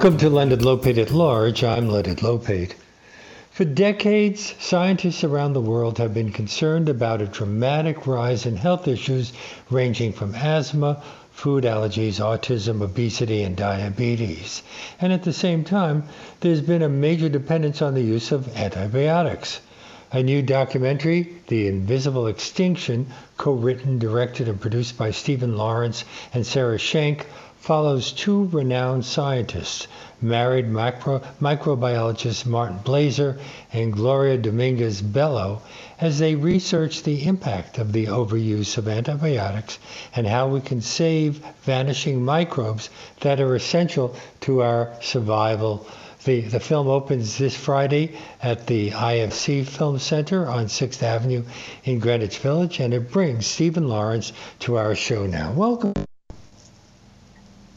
Welcome to Leonard Lopate at Large. I'm Leonard Lopate. For decades, scientists around the world have been concerned about a dramatic rise in health issues ranging from asthma, food allergies, autism, obesity, and diabetes. And at the same time, there's been a major dependence on the use of antibiotics. A new documentary, The Invisible Extinction, co written, directed, and produced by Stephen Lawrence and Sarah Schenk, follows two renowned scientists, married micro, microbiologist Martin Blaser and Gloria Dominguez Bello, as they research the impact of the overuse of antibiotics and how we can save vanishing microbes that are essential to our survival. The, the film opens this Friday at the IFC Film Center on 6th Avenue in Greenwich Village, and it brings Stephen Lawrence to our show now. Welcome.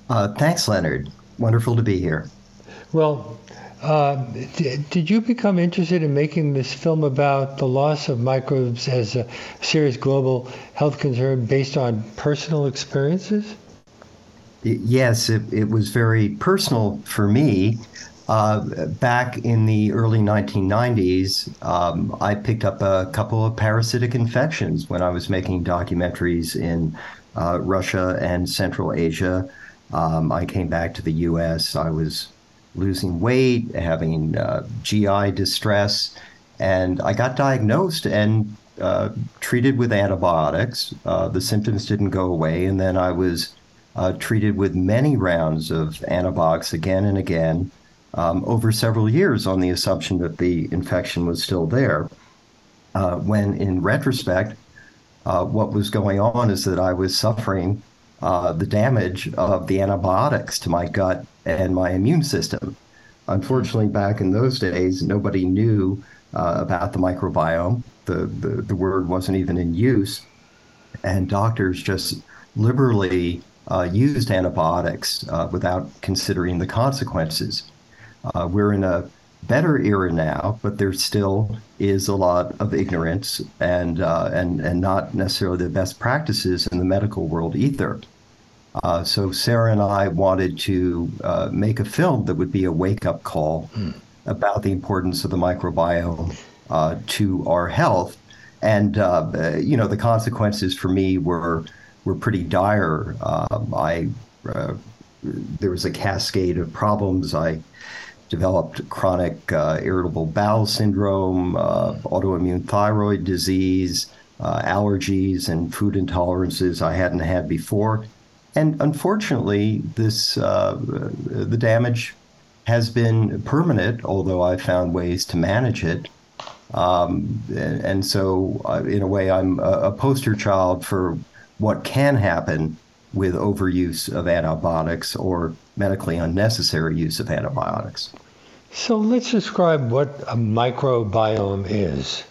Uh, thanks, Leonard. Wonderful to be here. Well, uh, d- did you become interested in making this film about the loss of microbes as a serious global health concern based on personal experiences? Yes, it, it was very personal for me. Uh, back in the early 1990s, um, I picked up a couple of parasitic infections when I was making documentaries in uh, Russia and Central Asia. Um, I came back to the US. I was losing weight, having uh, GI distress, and I got diagnosed and uh, treated with antibiotics. Uh, the symptoms didn't go away, and then I was uh, treated with many rounds of antibiotics again and again um, over several years on the assumption that the infection was still there. Uh, when in retrospect, uh, what was going on is that I was suffering uh, the damage of the antibiotics to my gut and my immune system. Unfortunately, back in those days, nobody knew uh, about the microbiome. The, the, the word wasn't even in use. And doctors just liberally uh, used antibiotics uh, without considering the consequences. Uh, we're in a better era now, but there still is a lot of ignorance and and and not necessarily the best practices in the medical world either. Uh, so Sarah and I wanted to uh, make a film that would be a wake-up call mm. about the importance of the microbiome uh, to our health, and uh, uh, you know the consequences for me were were pretty dire. Um, I there was a cascade of problems. I developed chronic irritable bowel syndrome, autoimmune thyroid disease, allergies, and food intolerances I hadn't had before and unfortunately, this uh, the damage has been permanent, although I've found ways to manage it. Um, and, and, so, uh, in a way, I'm a, a, poster child for what can happen with overuse of antibiotics or medically unnecessary use of antibiotics. So, let's describe what a microbiome is.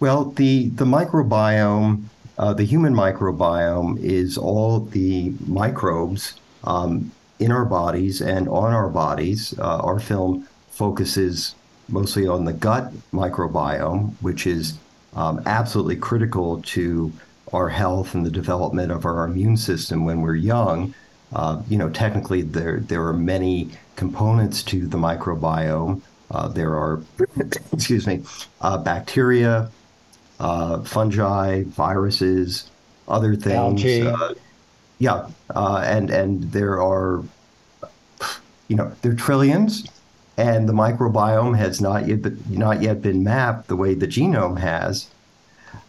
Well, the, the microbiome uh, the human microbiome is all the microbes um, in our bodies and on our bodies. Uh, our film focuses mostly on the gut microbiome, which is um, absolutely critical to our health and the development of our immune system when we're young. Uh, you know, technically, there there are many components to the microbiome. Uh, there are, excuse me, uh, bacteria, uh, fungi, viruses, other things. Uh, yeah, uh, and and there are, you know, there are trillions, and the microbiome has not yet been, not yet been mapped the way the genome has.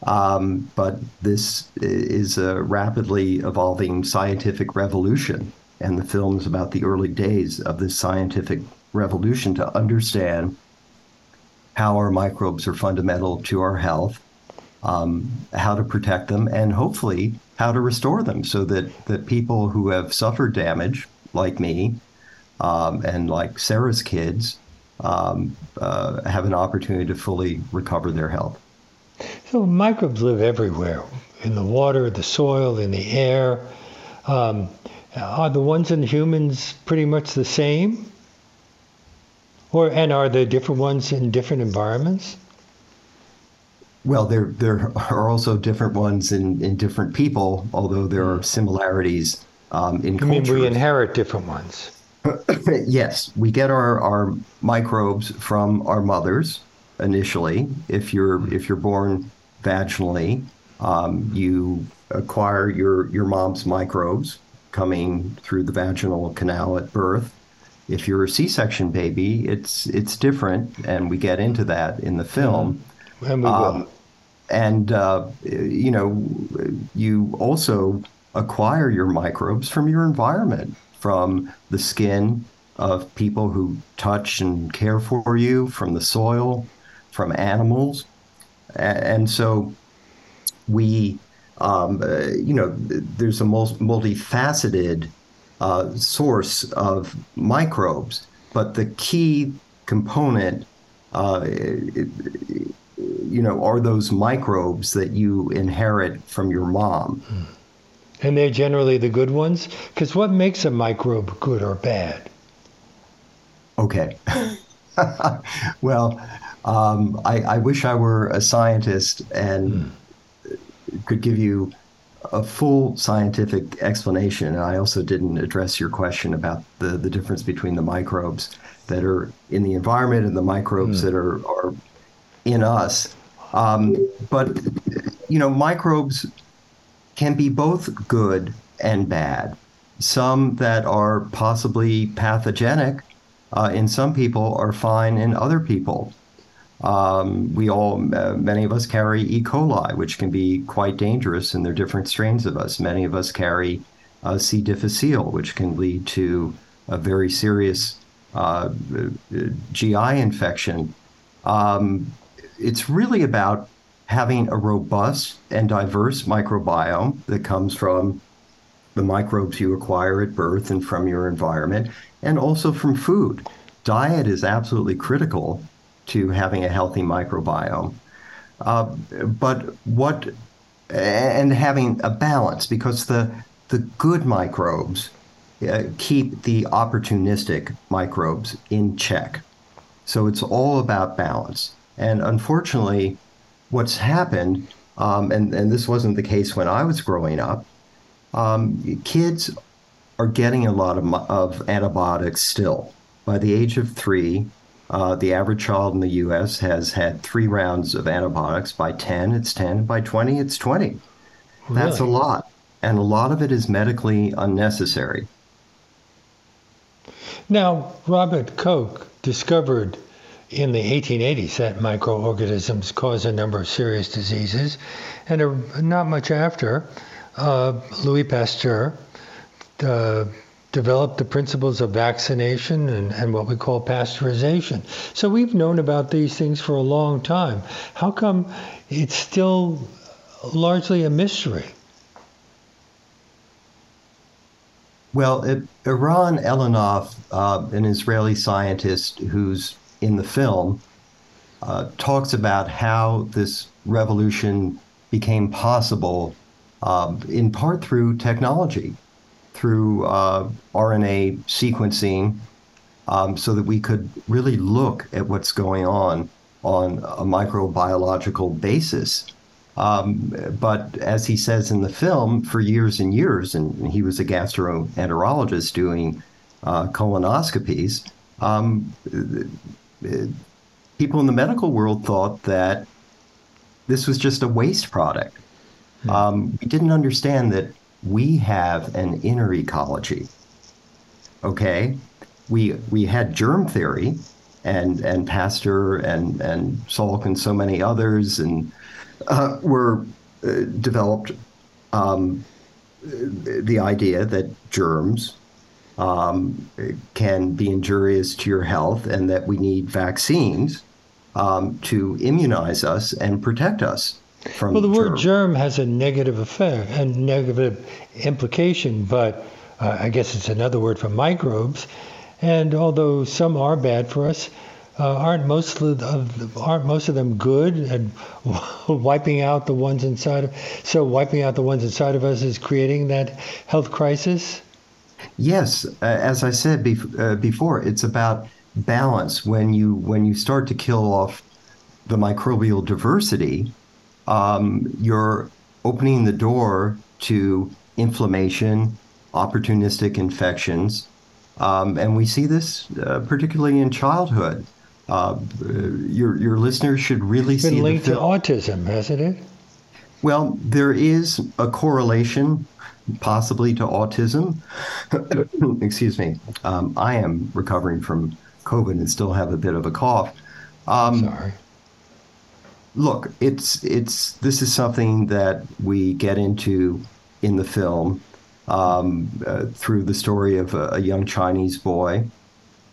Um, but this is a rapidly evolving scientific revolution, and the film is about the early days of this scientific revolution to understand how our microbes are fundamental to our health um, how to protect them, and hopefully how to restore them so that, that people who have suffered damage, like me um, and like Sarah's kids, um, uh, have an opportunity to fully recover their health. So microbes live everywhere in the water, the soil, in the air. Um, are the ones in humans pretty much the same? Or and are there different ones in different environments? Well, there there are also different ones in, in different people, although there are similarities um, in I mean, we inherit different ones. yes, we get our, our microbes from our mothers initially. If you're if you're born vaginally, um, you acquire your your mom's microbes coming through the vaginal canal at birth. If you're a C-section baby, it's it's different, and we get into that in the film. Mm-hmm. And. Um, and uh, you know, you also acquire your microbes from your environment, from the skin of people who touch and care for you, from the soil, from animals. And so we, um, uh, you know, there's a multifaceted uh, source of microbes, but the key component, uh, you know, are those microbes that you inherit from your mom. And they're generally the good ones? Because what makes a microbe good or bad? Okay. well, um, I, I, wish I were a scientist and mm. could give you a full scientific explanation. And I also didn't address your question about the, the difference between the microbes that are in the environment and the microbes mm. that are, are in us. Um, but, you know, microbes can be both good and bad. Some that are possibly pathogenic uh, in some people are fine in other people. Um, we all, uh, many of us carry E. coli, which can be quite dangerous, and there are different strains of us. Many of us carry uh, C. difficile, which can lead to a very serious uh, GI infection. Um, it's really about having a robust and diverse microbiome that comes from the microbes you acquire at birth and from your environment, and also from food. Diet is absolutely critical to having a healthy microbiome. Uh, but what, and having a balance, because the, the good microbes uh, keep the opportunistic microbes in check. So it's all about balance. And unfortunately, what's happened, um, and, and this wasn't the case when I was growing up, um, kids are getting a lot of, of antibiotics still. By the age of three, uh, the average child in the U.S. has had three rounds of antibiotics. By 10, it's 10. By 20, it's 20. Really? That's a lot. And a lot of it is medically unnecessary. Now, Robert Koch discovered in the 1880s that microorganisms cause a number of serious diseases. And not much after, uh, Louis Pasteur uh, developed the principles of vaccination and, and what we call pasteurization. So we've known about these things for a long time. How come it's still largely a mystery? Well, it, Eran Elinav, uh, an Israeli scientist who's in the film uh, talks about how this revolution became possible uh, in part through technology, through uh, RNA sequencing, um, so that we could really look at what's going on on a microbiological basis. Um, but as he says in the film, for years and years, and he was a gastroenterologist doing uh, colonoscopies, um, people in the medical world thought that this was just a waste product. Hmm. Um, we didn't understand that we have an inner ecology. Okay, we we had germ theory, and and Pasteur and and Salk and so many others, and uh, were uh, developed um, the idea that germs um, can be injurious to your health and that we need vaccines um, to immunize us and protect us from well the germ. word germ. has a negative effect a negative implication but uh, i guess it's another word for microbes. And although some are bad for us uh, aren't most of the, aren't most of them good? And wiping out the ones inside of so wiping out the ones inside of us is creating that health crisis Yes, uh, as I said bef- uh, before, it's about balance. When you when you start to kill off the microbial diversity, um, you're opening the door to inflammation, opportunistic infections, Um, and we see this uh, particularly in childhood. Uh, your, your listeners should really it's been see linked to autism, hasn't it? Well, there is a correlation possibly to autism. Excuse me. Um, I am recovering from COVID and still have a bit of a cough. Um, Sorry. Look, it's it's this is something that we get into in the film um, uh, through the story of a, a, young Chinese boy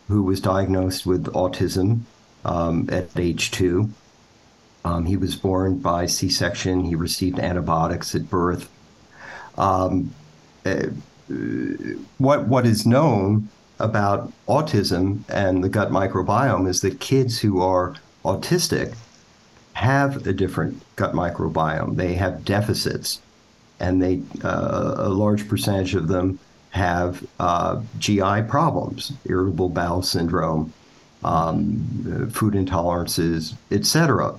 who was diagnosed with autism um, at age two. Um, he was born by C-section. He received antibiotics at birth. Um, uh, what what is known about autism and the gut microbiome is that kids who are autistic have a different gut microbiome. They have deficits, and they uh, a large percentage of them have uh, GI problems, irritable bowel syndrome, um, food intolerances, etc.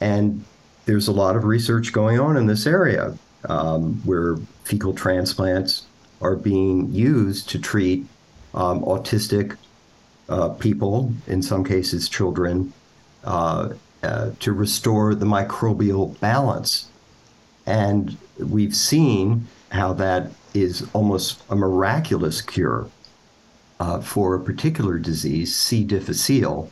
And there's a lot of research going on in this area um, where fecal transplants are being used to treat um, autistic uh, people, in some cases children, uh, uh, to restore the microbial balance. And we've seen how that is almost a miraculous cure uh, for a particular disease, C. difficile,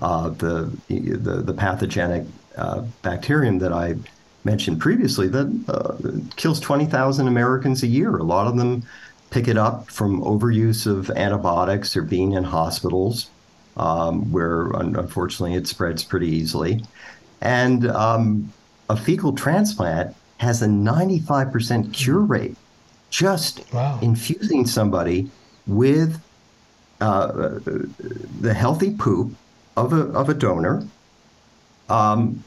uh, the, the, the pathogenic uh, bacterium that I mentioned previously that uh, kills 20,000 Americans a year. A lot of them pick it up from overuse of antibiotics or being in hospitals, um, where unfortunately it spreads pretty easily. And um, a fecal transplant has a 95% cure rate just wow. infusing somebody with uh, the healthy poop of a, of a donor um,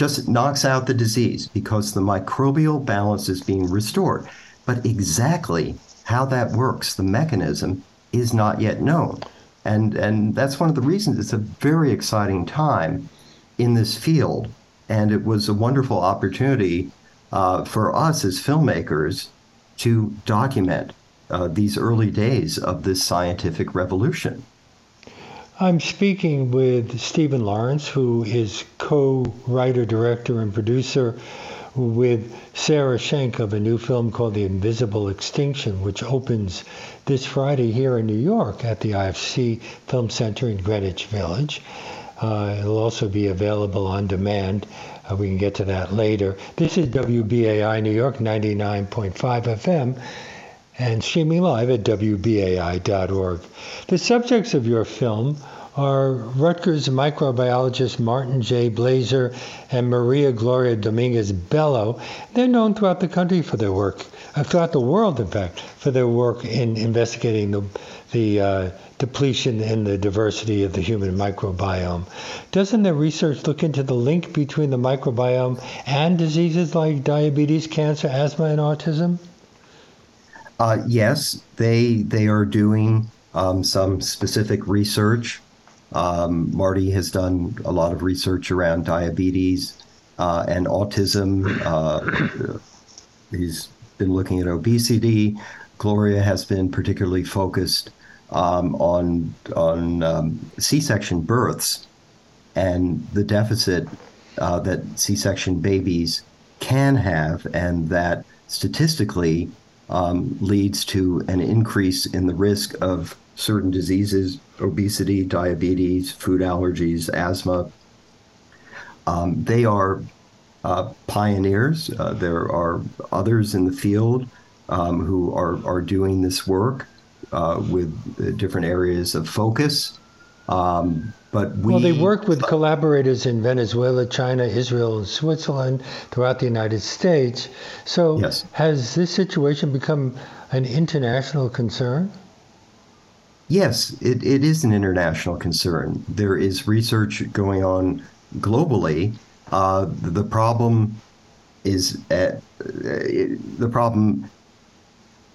just knocks out the disease because the microbial balance is being restored. But exactly how that works, the mechanism, is not yet known. And, and that's one of the reasons it's a very exciting time in this field. And it was a wonderful opportunity uh, for us as filmmakers to document uh, these early days of this scientific revolution. I'm speaking with Stephen Lawrence, who is co writer, director, and producer with Sarah Schenk of a new film called The Invisible Extinction, which opens this Friday here in New York at the IFC Film Center in Greenwich Village. Uh, it'll also be available on demand. Uh, we can get to that later. This is WBAI New York 99.5 FM and streaming live at WBAI.org. The subjects of your film are Rutgers microbiologist Martin J. Blaser and Maria Gloria Dominguez Bello. They're known throughout the country for their work, uh, throughout the world, in fact, for their work in investigating the, the uh, depletion in the diversity of the human microbiome. Doesn't their research look into the link between the microbiome and diseases like diabetes, cancer, asthma, and autism? Uh, yes, they they are doing um, some specific research. Um, Marty has done a lot of research around diabetes uh, and autism. Uh, he's been looking at obesity. Gloria has been particularly focused um, on on um, C-section births and the deficit uh, that C-section babies can have, and that statistically um, leads to an increase in the risk of certain diseases, obesity, diabetes, food allergies, asthma. Um, they are uh, pioneers. Uh, there are others in the field um, who are, are doing this work uh, with different areas of focus. Um, but we, well, they work with collaborators in Venezuela, China, Israel, and Switzerland throughout the United States. So, yes. has this situation become an international concern? Yes, it, it is an international concern. There is research going on globally. Uh, the problem is at, uh, the problem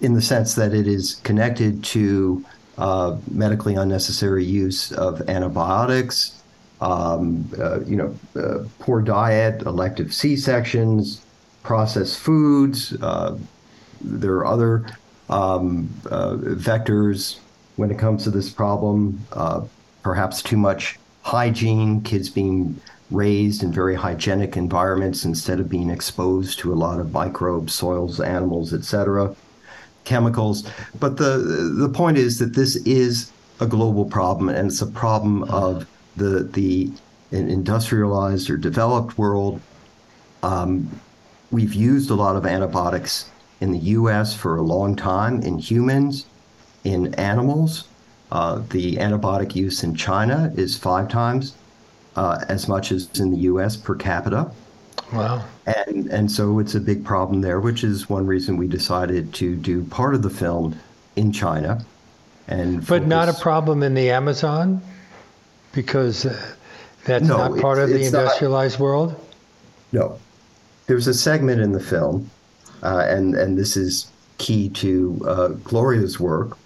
in the sense that it is connected to uh, medically unnecessary use of antibiotics, um, uh, you know, uh, poor diet, elective C sections, processed foods. Uh, there are other um, uh, vectors when it comes to this problem. Perhaps too much hygiene, kids being raised in very hygienic environments instead of being exposed to a lot of microbes, soils, animals, etc., chemicals. But the the point is that this is a global problem, and it's a problem of the the industrialized or developed world. Um, we've used a lot of antibiotics in the U.S. for a long time in humans, in animals. Uh, the antibiotic use in China is five times uh, as much as in the U.S. per capita. Wow. And and so it's a big problem there, which is one reason we decided to do part of the film in China. And but focus. not a problem in the Amazon, because uh, that's no, not part of the industrialized not, world. No, there's a segment in the film, uh, and and this is key to uh, Gloria's work,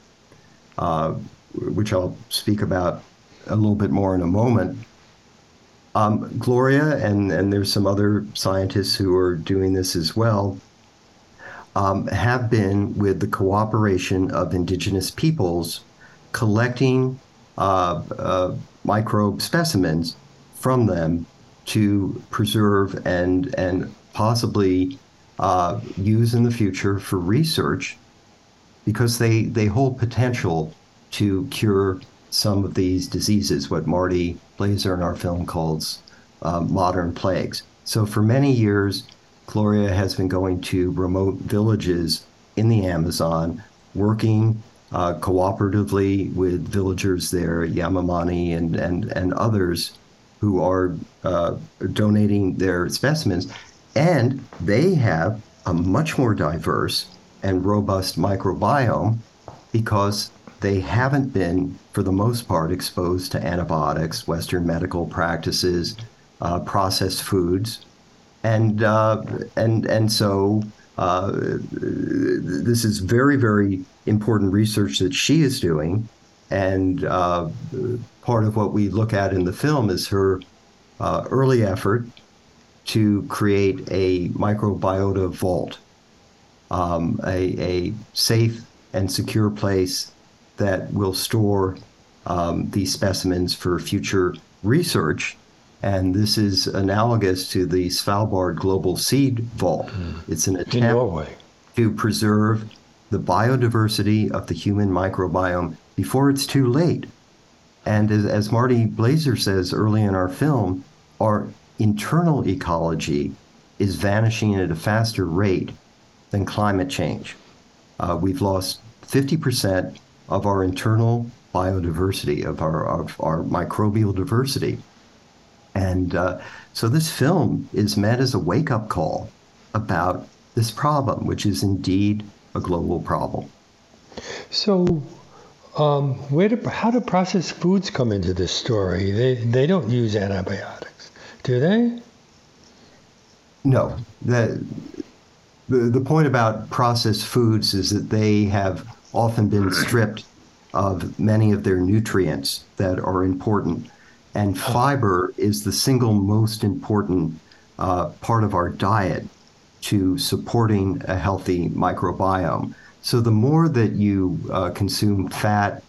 uh, which I'll speak about a little bit more in a moment. Um, Gloria and and there's some other scientists who are doing this as well. Um, have been with the cooperation of indigenous peoples collecting uh, uh, microbe specimens from them to preserve and and possibly uh, use in the future for research because they they hold potential to cure some of these diseases, what Marty Blaser in our film calls uh, modern plagues. So for many years, Gloria has been going to remote villages in the Amazon, working uh, cooperatively with villagers there, Yanomami and, and, and others who are uh, donating their specimens. And they have a much more diverse and robust microbiome because they haven't been, for the most part, exposed to antibiotics, Western medical practices, uh, processed foods, and uh, and and so uh, this is very very important research that she is doing, and uh, part of what we look at in the film is her uh, early effort to create a microbiota vault, um, a, a safe and secure place that will store um, these specimens for future research. And this is analogous to the Svalbard Global Seed Vault. Mm. It's an attempt to preserve the biodiversity of the human microbiome before it's too late. And as, as Marty Blaser says early in our film, our internal ecology is vanishing at a faster rate than climate change. Uh, we've lost 50% of our internal biodiversity, of our, of our microbial diversity. And uh, so this film is meant as a wake up call about this problem, which is indeed a global problem. So, um, where do, how do processed foods come into this story? They, they don't use antibiotics, do they? No. The, the, the point about processed foods is that they have often been stripped of many of their nutrients that are important. And fiber is the single most important uh, part of our diet to supporting a healthy microbiome. So the more that you uh, consume fat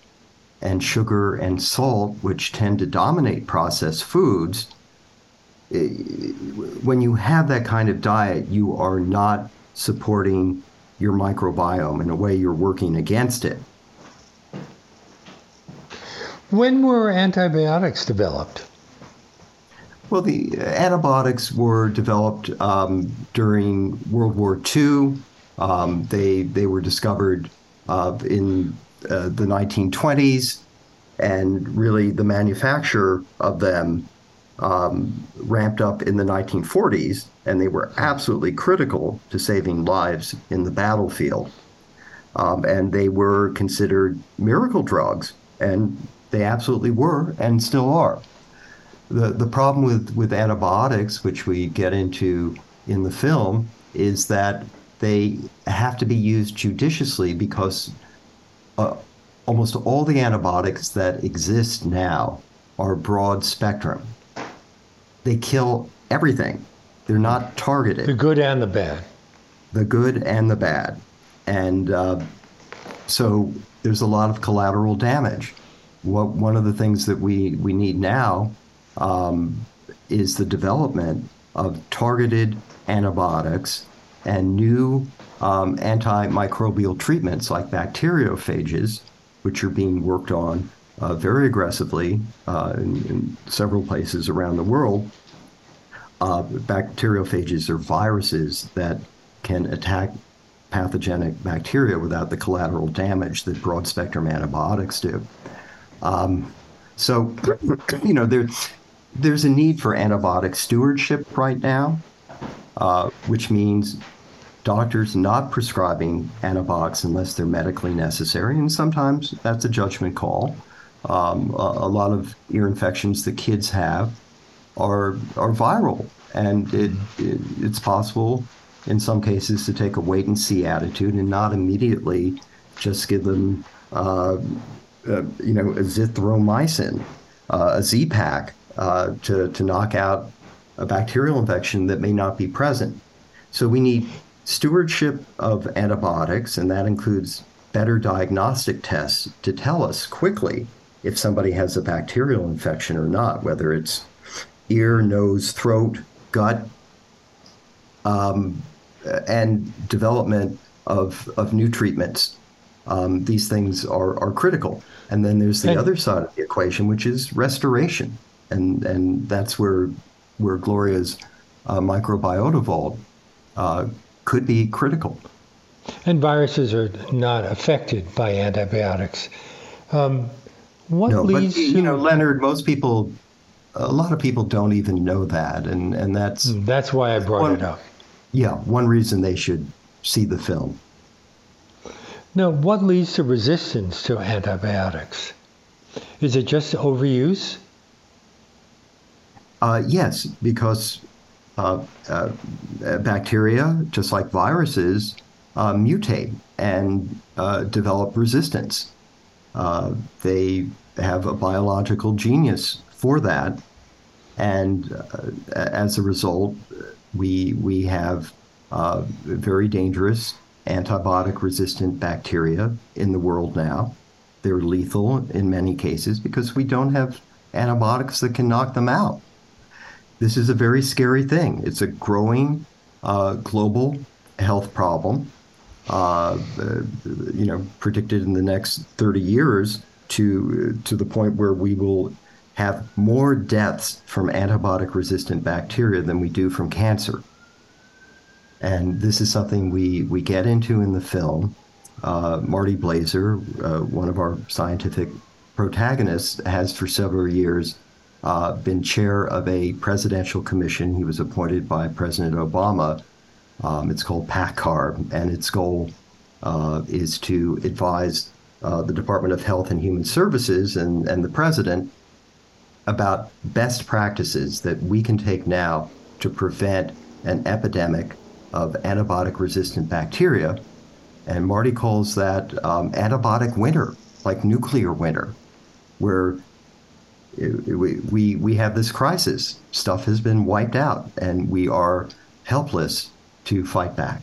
and sugar and salt, which tend to dominate processed foods, eh, when you have that kind of diet, you are not supporting your microbiome. In a way, you're working against it. When were antibiotics developed? Well, the antibiotics were developed um, during World War II. Um, they they were discovered uh, in uh, the 1920s, and really the manufacture of them um, ramped up in the 1940s, and they were absolutely critical to saving lives in the battlefield. Um, and they were considered miracle drugs, and they absolutely were, and still are. The, the problem with, with antibiotics, which we get into in the film, is that they have to be used judiciously because uh, almost all the antibiotics that exist now are broad spectrum they kill everything. They're not targeted. The good and the bad. The good and the bad. And uh, so there's a lot of collateral damage. What one of the things that we we need now um, is the development of targeted antibiotics and new um, antimicrobial treatments like bacteriophages, which are being worked on uh, very aggressively uh, in, in, several places around the world. Uh, bacteriophages are viruses that can attack pathogenic bacteria without the collateral damage that broad spectrum antibiotics do. Um, so, you know, there, there's a need for antibiotic stewardship right now, uh, which means doctors not prescribing antibiotics unless they're medically necessary, and sometimes that's a judgment call. Um, a, a, lot of ear infections that kids have are are viral, and it, it, it's possible in some cases to take a wait and see attitude and not immediately just give them, uh, uh, you know, azithromycin, uh, a Z-Pak, uh, to to knock out a bacterial infection that may not be present. So we need stewardship of antibiotics, and that includes better diagnostic tests to tell us quickly if somebody has a bacterial infection or not, whether it's ear, nose, throat, gut, um, and development of, of new treatments. Um, these things are, are critical. And then there's the and, other side of the equation, which is restoration. And, and that's where, where Gloria's uh, microbiota vault uh, could be critical. And viruses are not affected by antibiotics. Um, what no, leads but, you know, Leonard, most people, a lot of people don't even know that, and and that's hmm, that's why I brought one, it up. Yeah, one reason they should see the film. Now, what leads to resistance to antibiotics? Is it just overuse? Uh, yes, because uh, uh, bacteria, just like viruses, uh, mutate and uh, develop resistance. Uh, they have a biological genius for that, and as a result, we we have very dangerous antibiotic resistant bacteria in the world now. They're lethal in many cases because we don't have antibiotics that can knock them out this is a very scary thing. It's a growing uh, global health problem. Uh, you know, predicted in the next 30 years to to the point where we will have more deaths from antibiotic resistant bacteria than we do from cancer. And this is something we, we get into in the film. Uh, Marty Blaser, uh, one of our scientific protagonists, has for several years uh, been chair of a presidential commission. He was appointed by President Obama. Um, it's called PACCAR, and its goal uh, is to advise uh, the Department of Health and Human Services and, and the president about best practices that we can take now to prevent an epidemic of antibiotic resistant bacteria. And Marty calls that um, antibiotic winter, like nuclear winter, where we, we, we have this crisis. Stuff has been wiped out, and we are helpless to fight back.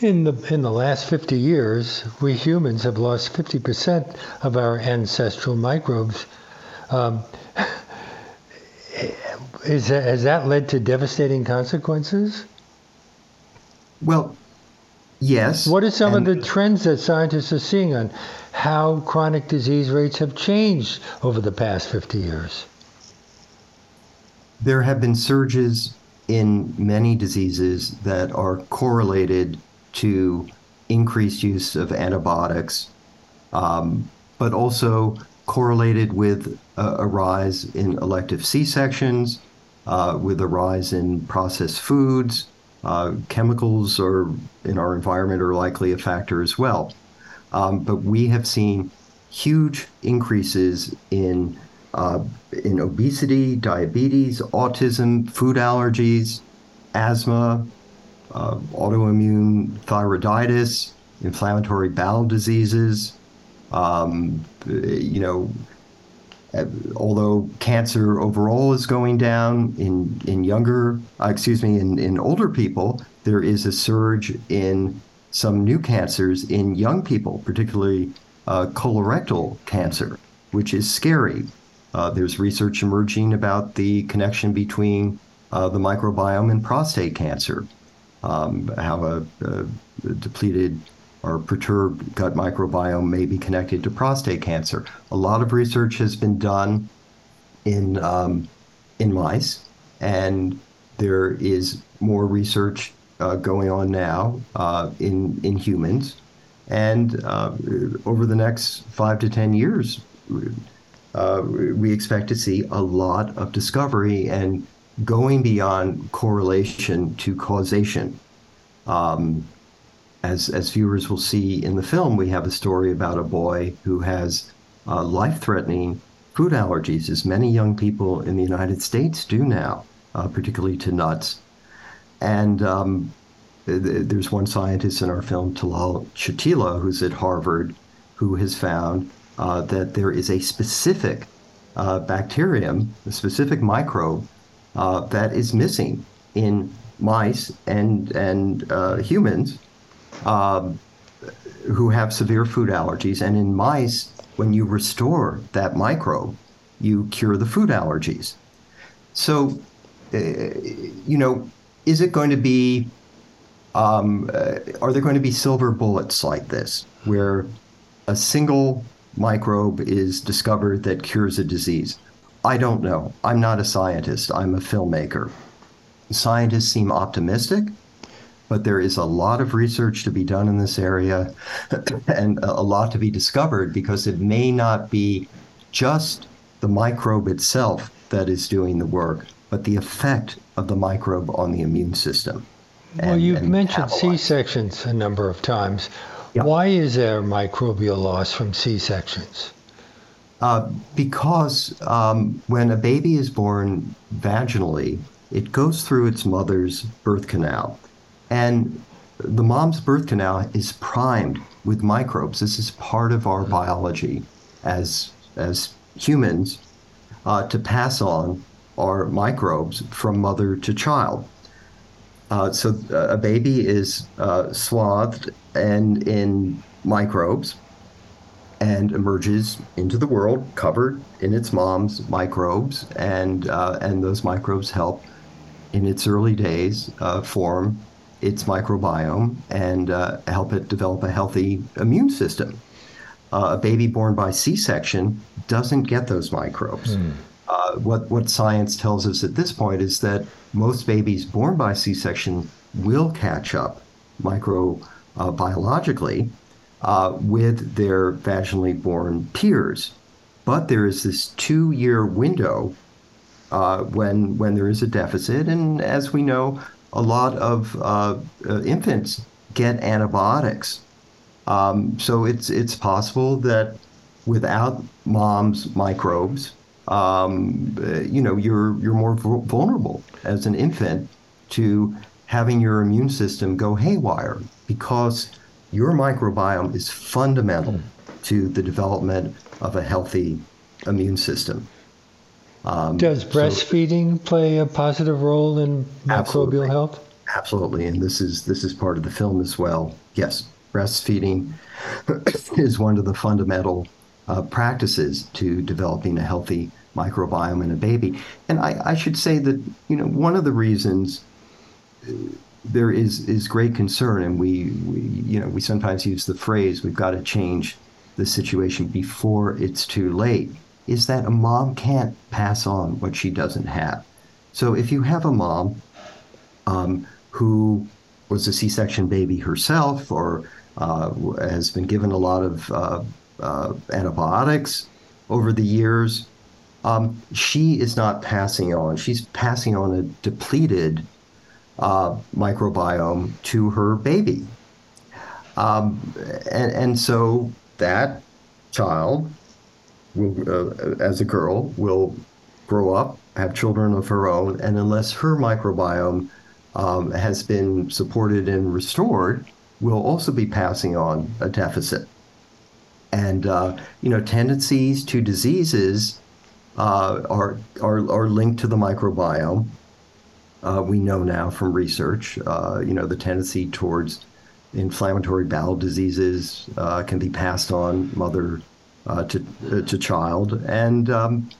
In the in the last 50 years, we humans have lost 50% of our ancestral microbes. Um, is that, has that led to devastating consequences? Well, yes. What are some of the trends that scientists are seeing on how chronic disease rates have changed over the past 50 years? There have been surges in many diseases that are correlated to increased use of antibiotics, um, but also correlated with a, a rise in elective C sections, uh, with a rise in processed foods. Uh, chemicals are in our environment are likely a factor as well. Um, but we have seen huge increases in uh, in obesity, diabetes, autism, food allergies, asthma, uh, autoimmune thyroiditis, inflammatory bowel diseases. Um, you know, although cancer overall is going down in in younger, uh, excuse me, in in older people, there is a surge in some new cancers in young people, particularly uh, colorectal cancer, which is scary. Uh, there's research emerging about the connection between uh, the microbiome and prostate cancer, um, how a, a, depleted or perturbed gut microbiome may be connected to prostate cancer. A lot of research has been done in um, in mice, and there is more research uh, going on now uh, in in humans, and uh, over the next five to ten years, uh, we expect to see a lot of discovery and going beyond correlation to causation. Um, as as viewers will see in the film, we have a story about a boy who has uh, life-threatening food allergies, as many young people in the United States do now, uh, particularly to nuts. And um, th- there's one scientist in our film, Talal Chatila, who's at Harvard, who has found uh, that there is a specific uh, bacterium, a specific microbe uh, that is missing in mice and and uh, humans um, who have severe food allergies. And in mice, when you restore that microbe, you cure the food allergies. So, uh, you know, is it going to be, um, uh, are there going to be silver bullets like this, where a single microbe is discovered that cures a disease? I don't know. I'm not a scientist, I'm a filmmaker. Scientists seem optimistic but there is a lot of research to be done in this area and a lot to be discovered because it may not be just the microbe itself that is doing the work, but the effect of the microbe on the immune system. Well, you've mentioned C sections a number of times. Why is there microbial loss from C sections? Uh, because um, when a baby is born vaginally, it goes through its mother's birth canal. And the mom's birth canal is primed with microbes. This is part of our biology as, as humans uh, to pass on our microbes from mother to child. Uh, so uh, a baby is uh, swathed and in microbes and emerges into the world covered in its mom's microbes, and uh, and those microbes help in its early days uh, form its microbiome and uh, help it develop a healthy immune system. Uh, a baby born by C-section doesn't get those microbes. Mm. Uh, what what science tells us at this point is that most babies born by C-section will catch up microbiologically uh, uh, with their vaginally born peers, but there is this two-year window uh, when when there is a deficit, and as we know, a lot of uh, uh, infants get antibiotics. Um, so it's it's possible that without mom's microbes, um, you know, you're you're more vulnerable as an infant to having your immune system go haywire because your microbiome is fundamental to the development of a healthy immune system. Um, Does breastfeeding so, play a positive role in microbial health? Absolutely, and this is this is part of the film as well. Yes, breastfeeding is one of the fundamental uh, practices to developing a healthy microbiome in a baby. And I, I should say that you know one of the reasons uh, there is is great concern, and we, we you know we sometimes use the phrase we've got to change the situation before it's too late is that a mom can't pass on what she doesn't have. So if you have a mom um, who was a C-section baby herself or uh, has been given a lot of uh, uh, antibiotics over the years, um, she is not passing on. She's passing on a depleted uh, microbiome to her baby. Um, and, and so that child will, uh, as a girl, will grow up, have children of her own, and unless her microbiome um, has been supported and restored, will also be passing on a deficit. And uh, you know, tendencies to diseases uh, are, are are linked to the microbiome. Uh, we know now from research, uh, you know, the tendency towards inflammatory bowel diseases uh, can be passed on mother uh, to uh, to child, and um,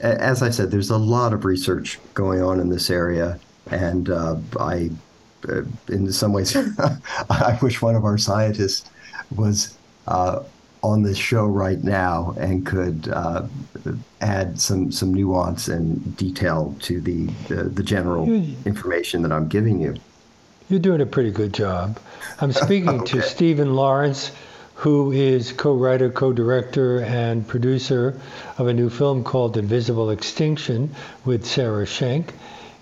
as I said, there's a lot of research going on in this area, and uh, I, uh, in some ways, I wish one of our scientists was uh, on this show right now and could uh, add some some nuance and detail to the the, the general information that I'm giving you. You're doing a pretty good job. I'm speaking okay. to Stephen Lawrence, who is co-writer, co-director, and producer of a new film called Invisible Extinction with Sarah Schenck.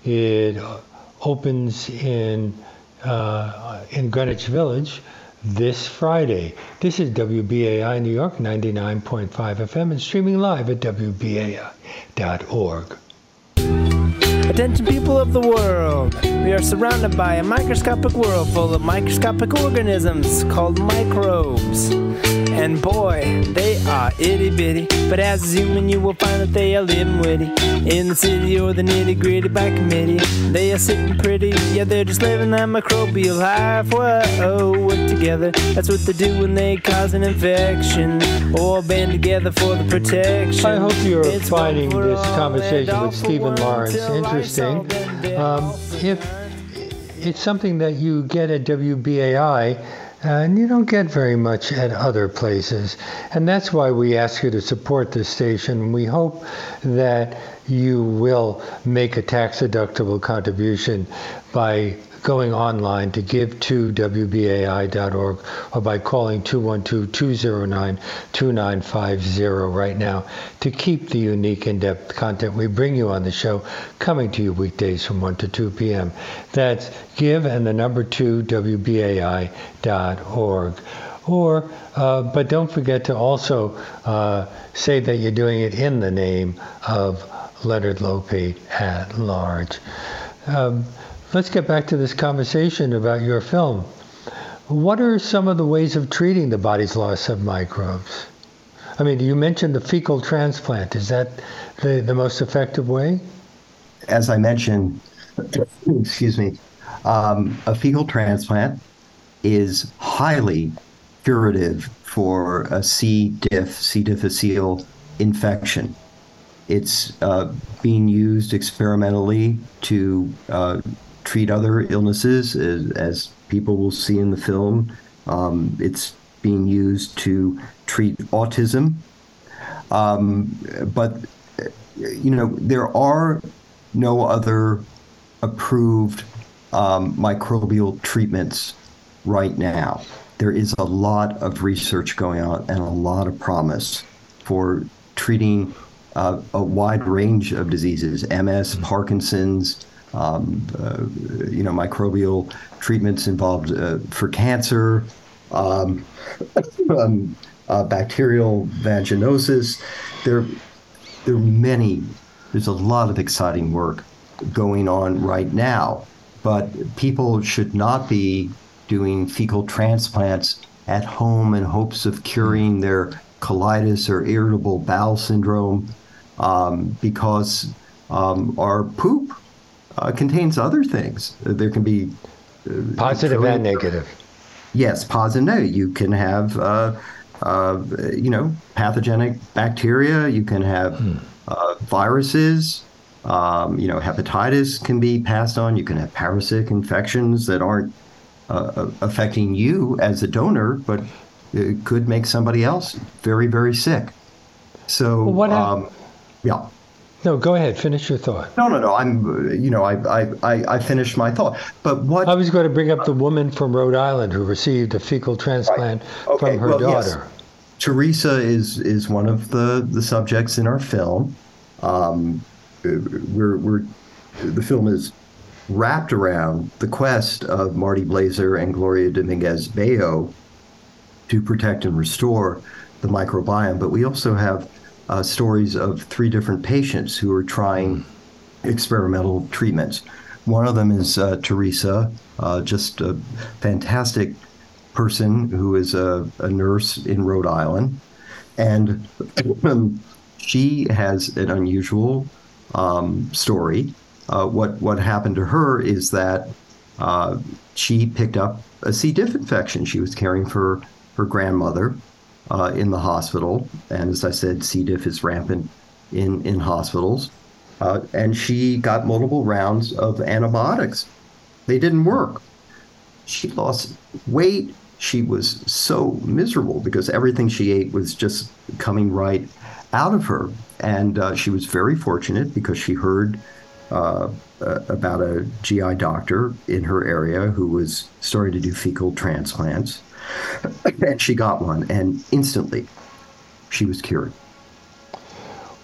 It opens in uh, in Greenwich Village this Friday. This is WBAI New York 99.5 FM and streaming live at WBAI.org. Attention, people of the world. We are surrounded by a microscopic world full of microscopic organisms called microbes. And boy, they are itty bitty. But as a human, you will find that they are living witty. In the city or the nitty gritty by committee. They are sitting pretty, yeah, they're just living that microbial life. Whoa, work together. That's what they do when they cause an infection. Or band together for the protection. I hope you're it's finding this conversation with Stephen Lawrence interesting. Um, if it's something that you get at WBAI, Uh, and you don't get very much at other places. And that's why we ask you to support this station. We hope that you will make a tax deductible contribution by going online to give to WBAI.org or by calling 212 209 2950 right now to keep the unique in depth content we bring you on the show coming to you weekdays from 1 to 2 p.m. That's give and the number 2 WBAI.org. Or, uh, but don't forget to also uh, say that you're doing it in the name of Leonard Lopate at large. Um, let's get back to this conversation about your film. What are some of the ways of treating the body's loss of microbes? I mean, you mentioned the fecal transplant. Is that the, the most effective way? As I mentioned, excuse me, um, a fecal transplant is highly curative for a C. diff, C. difficile infection. It's uh, being used experimentally to uh, treat other illnesses, as, as people will see in the film. Um, it's being used to treat autism. Um, but, you know, there are no other approved um, microbial treatments right now. There is a lot of research going on and a lot of promise for treating uh, a wide range of diseases MS, Parkinson's, um, uh, you know, microbial treatments involved uh, for cancer, um, um, uh, bacterial vaginosis. There, there are many. There's a lot of exciting work going on right now, but people should not be doing fecal transplants at home in hopes of curing their colitis or irritable bowel syndrome um, because um, our poop uh, contains other things. There can be uh, positive and negative. Yes, positive. No, you can have uh, uh, you know pathogenic bacteria. You can have hmm. Uh, viruses. Um, you know, hepatitis can be passed on. You can have parasitic infections that aren't uh, affecting you as a donor, but it could make somebody else very, very sick. So, well, um, yeah. No, go ahead. Finish your thought. No, no, no. I'm, you know, I, I, I finished my thought. But what I was going to bring up the woman from Rhode Island who received a fecal transplant right. okay. from her well, daughter. Yes. Teresa is is one of the the subjects in our film. Um, we're we're the film is wrapped around the quest of Marty Blaser and Gloria Dominguez Bello to protect and restore the microbiome, but we also have uh, stories of three different patients who are trying experimental treatments. One of them is uh, Teresa, uh, just a fantastic person who is a, a nurse in Rhode Island. And um, she has an unusual um, story. Uh, what, what happened to her is that uh, she picked up a C. diff infection. She was caring for her grandmother uh, in the hospital, and as I said, C. diff is rampant in in hospitals. Uh, and she got multiple rounds of antibiotics. They didn't work. She lost weight. She was so miserable because everything she ate was just coming right out of her. And uh, she was very fortunate because she heard uh, about a GI doctor in her area who was starting to do fecal transplants. and she got one, and instantly she was cured.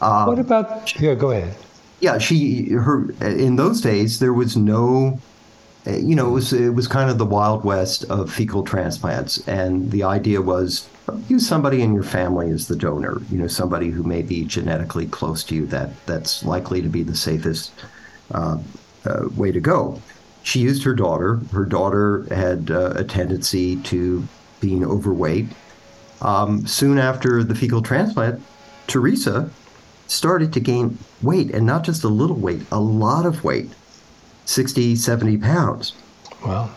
Uh, what about? Yeah, go ahead. Yeah, she her in those days there was no, you know, it was it was kind of the wild west of fecal transplants, and the idea was use somebody in your family as the donor. You know, somebody who may be genetically close to you that that's likely to be the safest uh, uh, way to go. She used her daughter. Her daughter had uh, a tendency to being overweight. Um, soon after the fecal transplant, Teresa started to gain weight, and not just a little weight, a lot of weight 60, 70 pounds. Wow.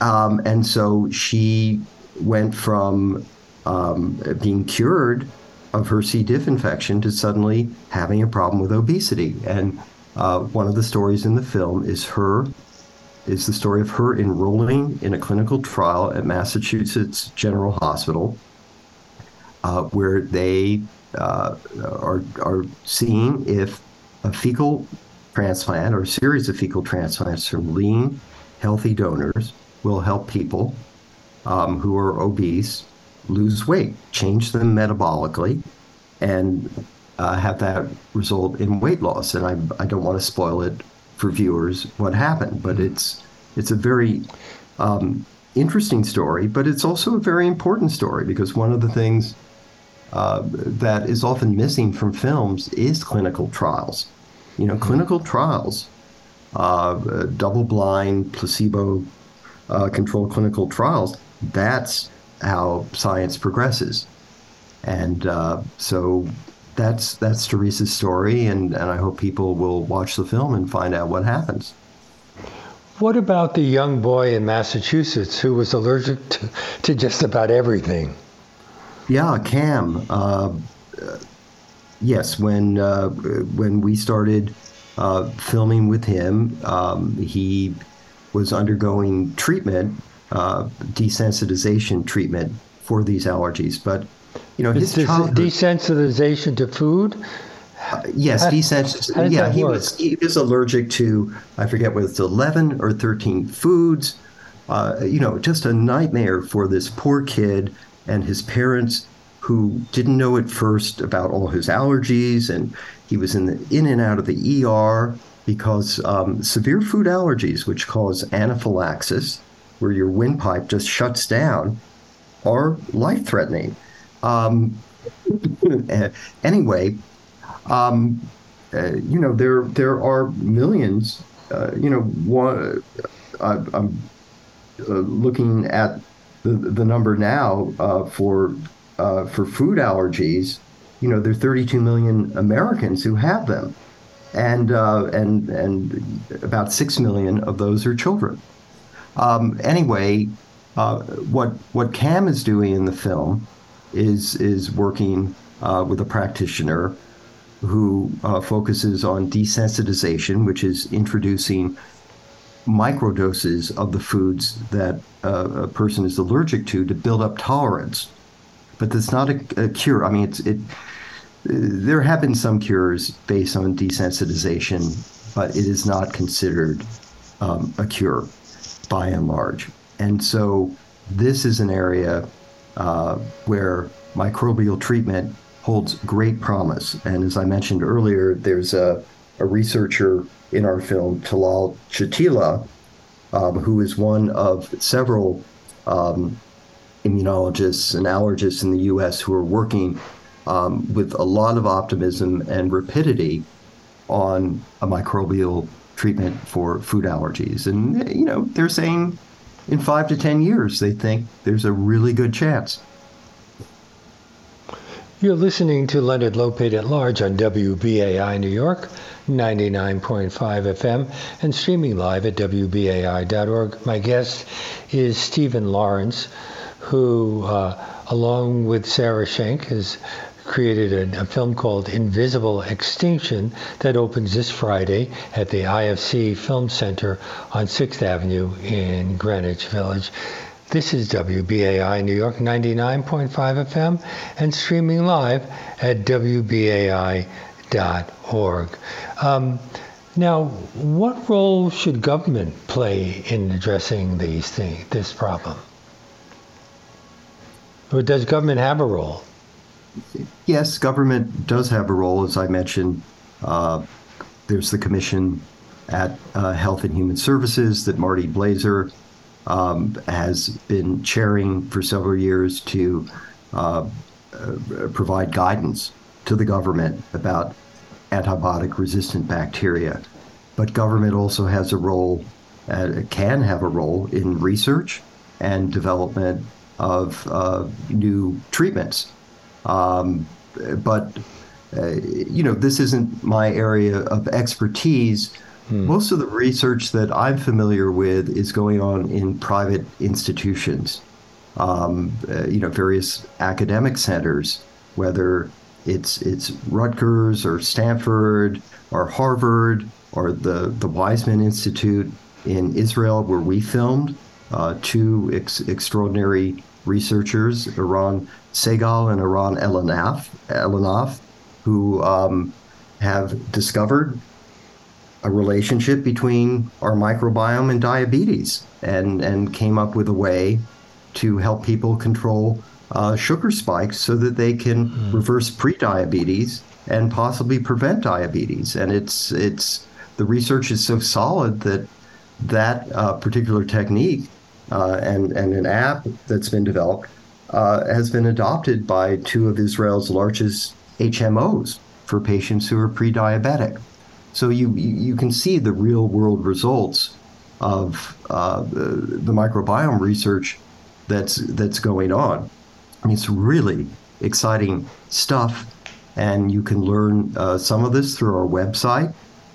Um, and so she went from um, being cured of her C. diff infection to suddenly having a problem with obesity. And uh, one of the stories in the film is her is the story of her enrolling in a clinical trial at Massachusetts General Hospital, uh, where they uh, are are seeing if a fecal transplant or a series of fecal transplants from lean, healthy donors will help people um, who are obese lose weight, change them metabolically, and uh, have that result in weight loss. And I, I don't want to spoil it for viewers what happened, but it's it's a very um, interesting story, but it's also a very important story because one of the things uh, that is often missing from films is clinical trials. You know, clinical trials, uh, double-blind, placebo-controlled uh, clinical trials. That's how science progresses, and uh, so that's that's Teresa's story, and, and I hope people will watch the film and find out what happens. What about the young boy in Massachusetts who was allergic to, to just about everything? Yeah, Cam. Uh, yes, when uh, when we started uh, filming with him, um, he was undergoing treatment, uh, desensitization treatment for these allergies, but you know, his childhood, desensitization to food. Uh, yes, desensitization. Yeah, he work? was he was allergic to I forget whether it's eleven or thirteen foods. Uh, you know, just a nightmare for this poor kid and his parents who didn't know at first about all his allergies, and he was in the in and out of the ER because um, severe food allergies, which cause anaphylaxis, where your windpipe just shuts down, are life threatening. Um, anyway, um, uh, you know there there are millions. Uh, you know, one, I, am uh, looking at the, the number now uh, for uh, for food allergies. You know, there are 32 million Americans who have them, and uh, and and about six million of those are children. Um, anyway, what what Cam is doing in the film is is working uh, with a practitioner who uh, focuses on desensitization, which is introducing microdoses of the foods that uh, a person is allergic to to build up tolerance. But that's not a, a cure. I mean, it's it. There have been some cures based on desensitization, but it is not considered um, a cure by and large. And so, this is an area uh, where microbial treatment holds great promise. And as I mentioned earlier, there's a, a researcher in our film, Talal Chatila, um, who is one of several um, immunologists and allergists in the U.S. who are working um, with a lot of optimism and rapidity on a microbial treatment for food allergies. And, you know, they're saying in five to 10 years, they think there's a really good chance. You're listening to Leonard Lopate at Large on WBAI New York, 99.5 FM, and streaming live at WBAI.org. My guest is Stephen Lawrence, who, uh, along with Sarah Schenck, has created a, a, film called Invisible Extinction that opens this Friday at the IFC Film Center on 6th Avenue in Greenwich Village. This is WBAI New York 99.5 FM and streaming live at WBAI.org. Um, now, what role should government play in addressing these things, this problem? Or does government have a role? Yes, government does have a role, as I mentioned. Uh, there's the commission at uh, Health and Human Services that Marty Blaser um, has been chairing for several years to uh, uh, provide guidance to the government about antibiotic resistant bacteria. But government also has a role, uh, can have a role in research and development of uh, new treatments. Um, but, uh, you know, this isn't my area of expertise Hmm. Most of the research that I'm familiar with is going on in private institutions, um, uh, you know, various academic centers, whether it's it's Rutgers or Stanford or Harvard or the the Weizmann Institute in Israel, where we filmed uh, two ex- extraordinary researchers, Eran Segal and Eran Elinav, Elinav who um, have discovered a relationship between our microbiome and diabetes and, and came up with a way to help people control uh, sugar spikes so that they can mm. reverse prediabetes and possibly prevent diabetes. And it's it's the research is so solid that that uh, particular technique uh, and and an app that's been developed uh, has been adopted by two of Israel's largest HMOs for patients who are pre-diabetic. So you you can see the real world results of uh, the, the, microbiome research that's that's going on. It's really exciting stuff, and you can learn uh, some of this through our website,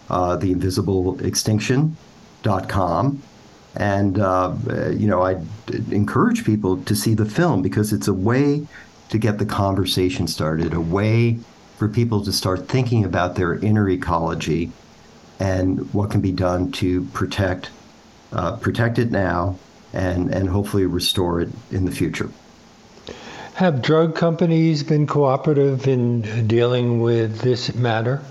uh, theinvisibleextinction.com. And uh, you know, I encourage people to see the film because it's a way to get the conversation started, a way for people to start thinking about their inner ecology and what can be done to protect uh, protect it now and and hopefully restore it in the future. Have drug companies been cooperative in dealing with this matter?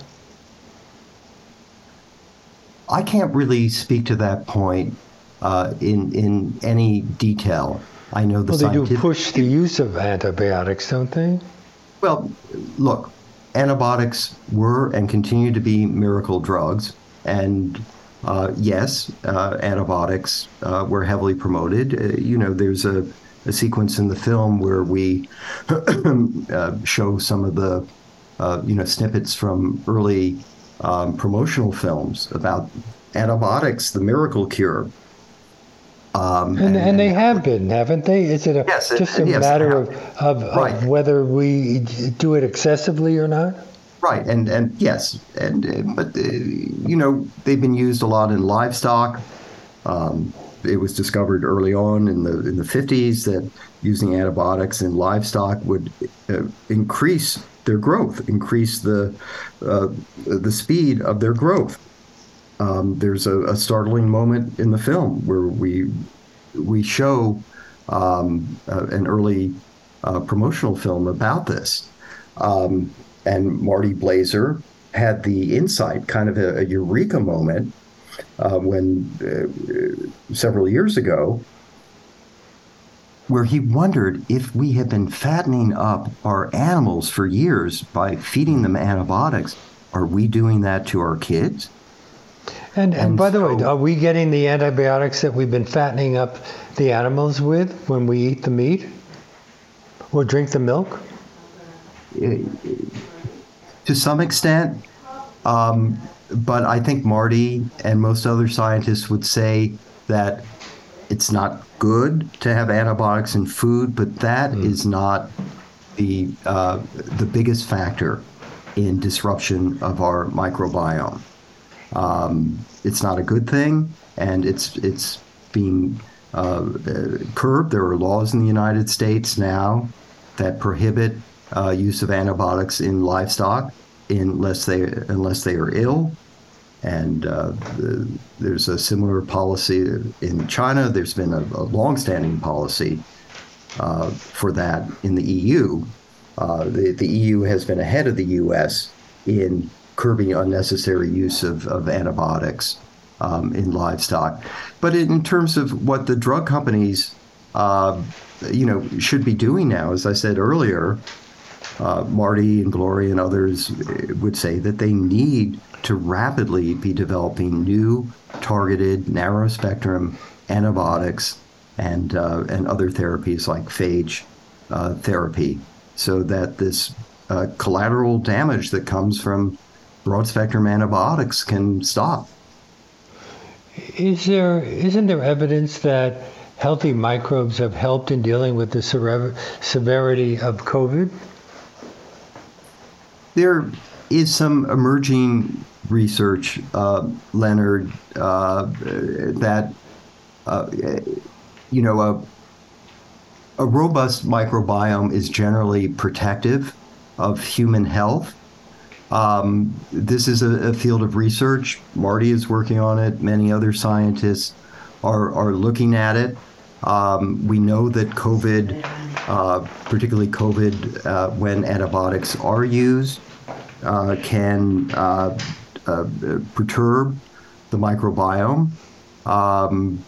I can't really speak to that point uh, in in any detail. I know the well, they do push the use of antibiotics, don't they? Well, look, antibiotics were and continue to be miracle drugs. And uh, yes, uh, antibiotics uh, were heavily promoted. Uh, you know, there's a, a, sequence in the film where we uh, show some of the, uh, you know, snippets from early um, promotional films about antibiotics, the miracle cure. Um, and, and, and, they have been, haven't they? Is it a, yes, just a yes, matter of, of, right. of, whether we do it excessively or not? Right, and and yes, and uh, but uh, you know they've been used a lot in livestock. Um, it was discovered early on in the in the 50s that using antibiotics in livestock would uh, increase their growth, increase the uh, the speed of their growth um, there's a, a, startling moment in the film where we we show um, uh, an early uh, promotional film about this, um, and Marty Blaser had the insight, kind of a, a eureka moment, uh, when uh, several years ago, where he wondered if we had been fattening up our animals for years by feeding them antibiotics, are we doing that to our kids? And, and, and by so, the way, are we getting the antibiotics that we've been fattening up the animals with when we eat the meat or drink the milk? To some extent, um, but I think Marty and most other scientists would say that it's not good to have antibiotics in food, but that mm. is not the uh, the biggest factor in disruption of our microbiome. Um, it's not a good thing, and it's it's being uh, curbed. There are laws in the United States now that prohibit uh, use of antibiotics in livestock unless they unless they are ill. And uh, the, there's a similar policy in China. There's been a, a long-standing policy uh, for that in the EU. Uh, the, the EU has been ahead of the U.S. in curbing unnecessary use of, of antibiotics um, in livestock. But in terms of what the drug companies, uh, you know, should be doing now, as I said earlier, uh, Marty and Gloria and others would say that they need to rapidly be developing new targeted narrow spectrum antibiotics and uh, and other therapies like phage uh, therapy, so that this uh, collateral damage that comes from broad spectrum antibiotics can stop. Is there isn't there evidence that healthy microbes have helped in dealing with the severity of COVID? There is some emerging research, uh, Leonard, uh, that uh, you know a a robust microbiome is generally protective of human health. Um, this is a, a, field of research. Marty is working on it. Many other scientists are, are looking at it. Um, we know that COVID, uh, particularly COVID, uh, when antibiotics are used, uh, can uh, uh, perturb the microbiome. Um,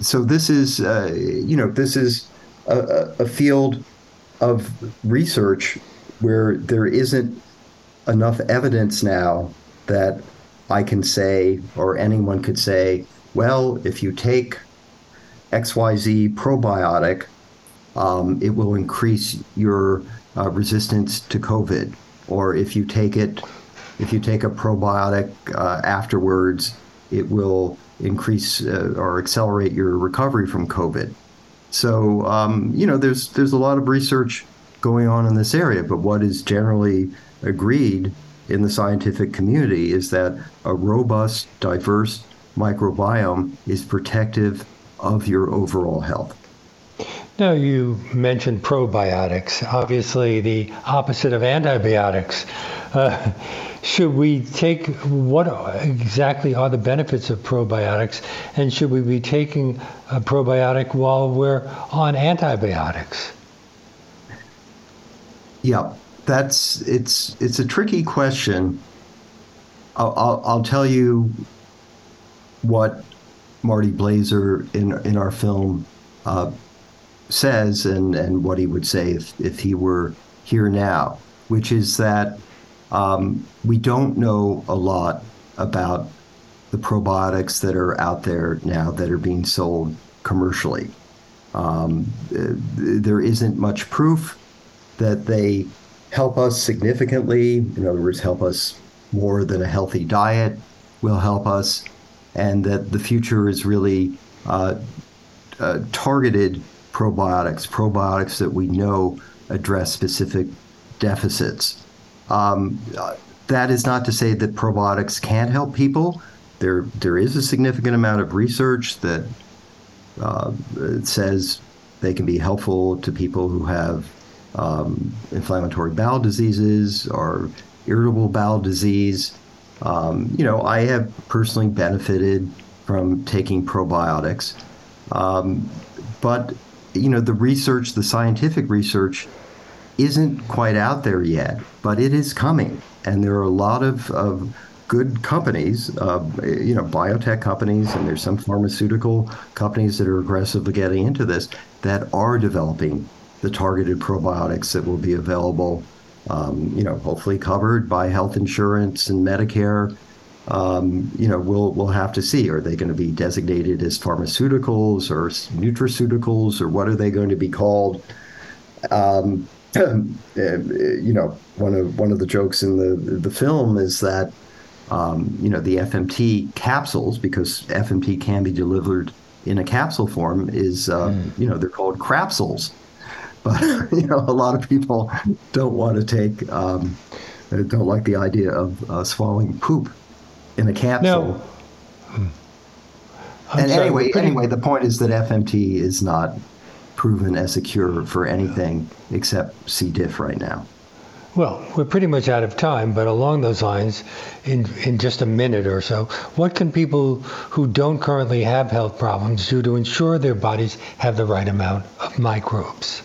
so this is, uh, you know, this is a, a field of research where there isn't enough evidence now that I can say, or anyone could say, well, if you take XYZ probiotic, um, it will increase your uh, resistance to COVID. Or if you take it, if you take a probiotic uh, afterwards, it will increase uh, or accelerate your recovery from COVID. So um, you know, there's there's a lot of research going on in this area, but what is generally agreed in the scientific community is that a robust, diverse microbiome is protective of your overall health. Now, you mentioned probiotics, obviously the opposite of antibiotics. Uh, should we take what exactly are the benefits of probiotics, and should we be taking a probiotic while we're on antibiotics? Yeah, that's it's it's a tricky question. I'll, I'll, I'll tell you what Marty Blaser in in our film uh, says, and and what he would say if if he were here now, which is that um, we don't know a lot about the probiotics that are out there now that are being sold commercially. Um, there isn't much proof that they help us significantly. In other words, help us more than a healthy diet will help us, and that the future is really uh, uh, targeted probiotics, probiotics that we know address specific deficits. Um, that is not to say that probiotics can't help people. There, there is a significant amount of research that uh, says they can be helpful to people who have um, inflammatory bowel diseases or irritable bowel disease. Um, you know, I have personally benefited from taking probiotics, um, but you know, the research, the scientific research, isn't quite out there yet, but it is coming, and there are a lot of, of good companies, uh, you know, biotech companies, and there's some pharmaceutical companies that are aggressively getting into this that are developing the targeted probiotics that will be available, um, you know, hopefully covered by health insurance and Medicare. Um, you know, we'll we'll have to see. Are they going to be designated as pharmaceuticals or nutraceuticals, or what are they going to be called? Um, you know, one of one of the jokes in the the film is that um, you know the FMT capsules, because FMT can be delivered in a capsule form, is uh, mm. you know they're called crapsules but you know, a lot of people don't want to take, um, don't like the idea of uh, swallowing poop in a capsule. No. and sorry, anyway, pretty... anyway, the point is that FMT is not proven as a cure for anything except C. diff right now. Well, we're pretty much out of time, but along those lines, in, in just a minute or so, what can people who don't currently have health problems do to ensure their bodies have the right amount of microbes?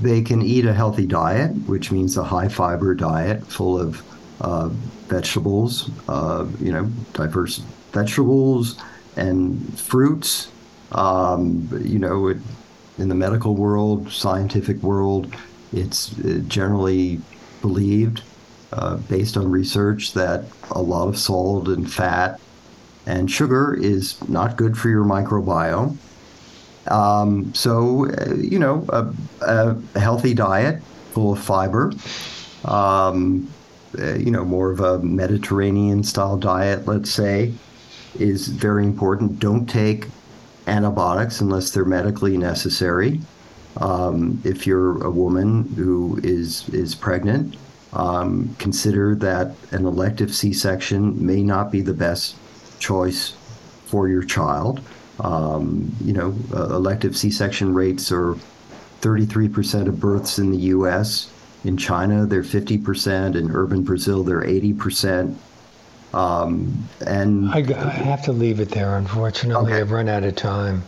They can eat a healthy diet, which means a high fiber diet full of uh, vegetables, uh, you know, diverse vegetables and fruits. Um, you know, it, in the medical world, scientific world, it's uh, generally believed, uh, based on research, that a lot of salt and fat and sugar is not good for your microbiome. Um, so, uh, you know, a, a, healthy diet full of fiber, um, uh, you know, more of a Mediterranean style diet, let's say, is very important. Don't take antibiotics unless they're medically necessary. Um, if you're a woman who is is pregnant, um, consider that an elective C-section may not be the best choice for your child. Um, you know, uh, elective C-section rates are 33% of births in the U.S. In China, they're 50%. In urban Brazil, they're 80%. Um, and I, I, have to leave it there. Unfortunately, okay. I've run out of time.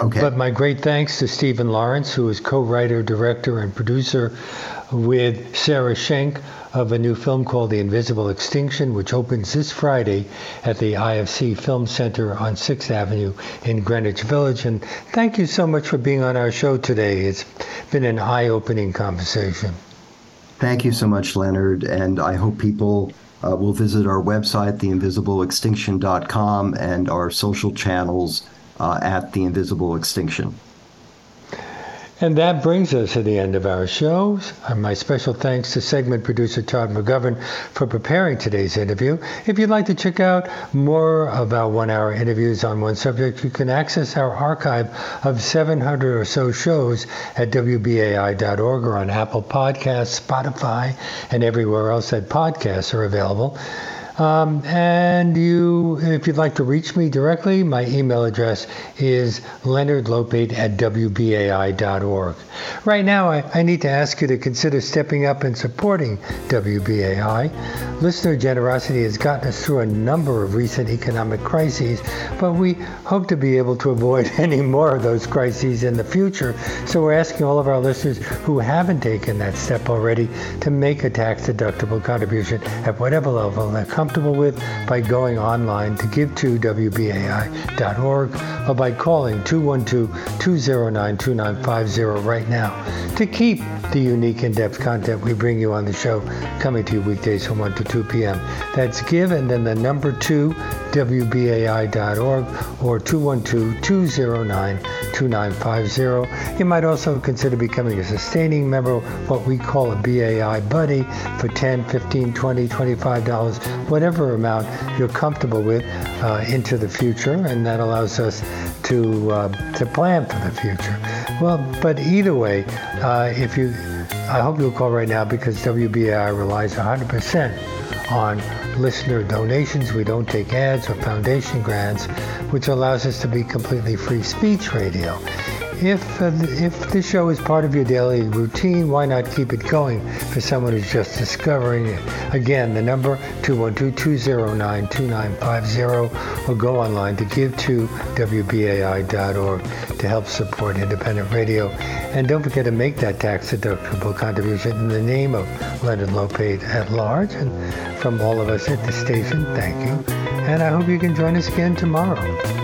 Okay. But my great thanks to Stephen Lawrence, who is co-writer, director, and producer with Sarah Schenck of a new film called The Invisible Extinction, which opens this Friday at the IFC Film Center on 6th Avenue in Greenwich Village. And thank you so much for being on our show today. It's been an eye-opening conversation. Thank you so much, Leonard, and I hope people uh, will visit our website, theinvisibleextinction.com, and our social channels uh, at the invisible extinction. And that brings us to the end of our show. Uh, my special thanks to segment producer Todd McGovern for preparing today's interview. If you'd like to check out more of our one hour interviews on one subject, you can access our archive of 700 or so shows at WBAI.org or on Apple Podcasts, Spotify, and everywhere else that podcasts are available. Um, and you, if you'd like to reach me directly, my email address is leonardlopate at wbai.org. Right now, I, I need to ask you to consider stepping up and supporting WBAI. Listener generosity has gotten us through a number of recent economic crises, but we hope to be able to avoid any more of those crises in the future. So we're asking all of our listeners who haven't taken that step already to make a tax deductible contribution at whatever level they're comfortable comfortable with by going online to give2wbai.org or by calling 212-209-2950 right now to keep the unique in-depth content we bring you on the show coming to you weekdays from 1 to 2 p.m. That's give and then the number 2 wbai.org or 212-209-2950. You might also consider becoming a sustaining member, what we call a BAI buddy for 10, 15, 20, 25 dollars, whatever amount you're comfortable with uh, into the future, and that allows us to uh, to plan for the future. Well, but either way, uh, if you, I hope you'll call right now because WBAI relies 100% on listener donations. We don't take ads or foundation grants, which allows us to be completely free speech radio if uh, if this show is part of your daily routine, why not keep it going for someone who's just discovering it? Again, the number 212-209-2950 or go online to give to WBAI.org to help support independent radio. And don't forget to make that tax deductible contribution in the name of Leonard Lopate at large. And from all of us at the station, thank you. And I hope you can join us again tomorrow.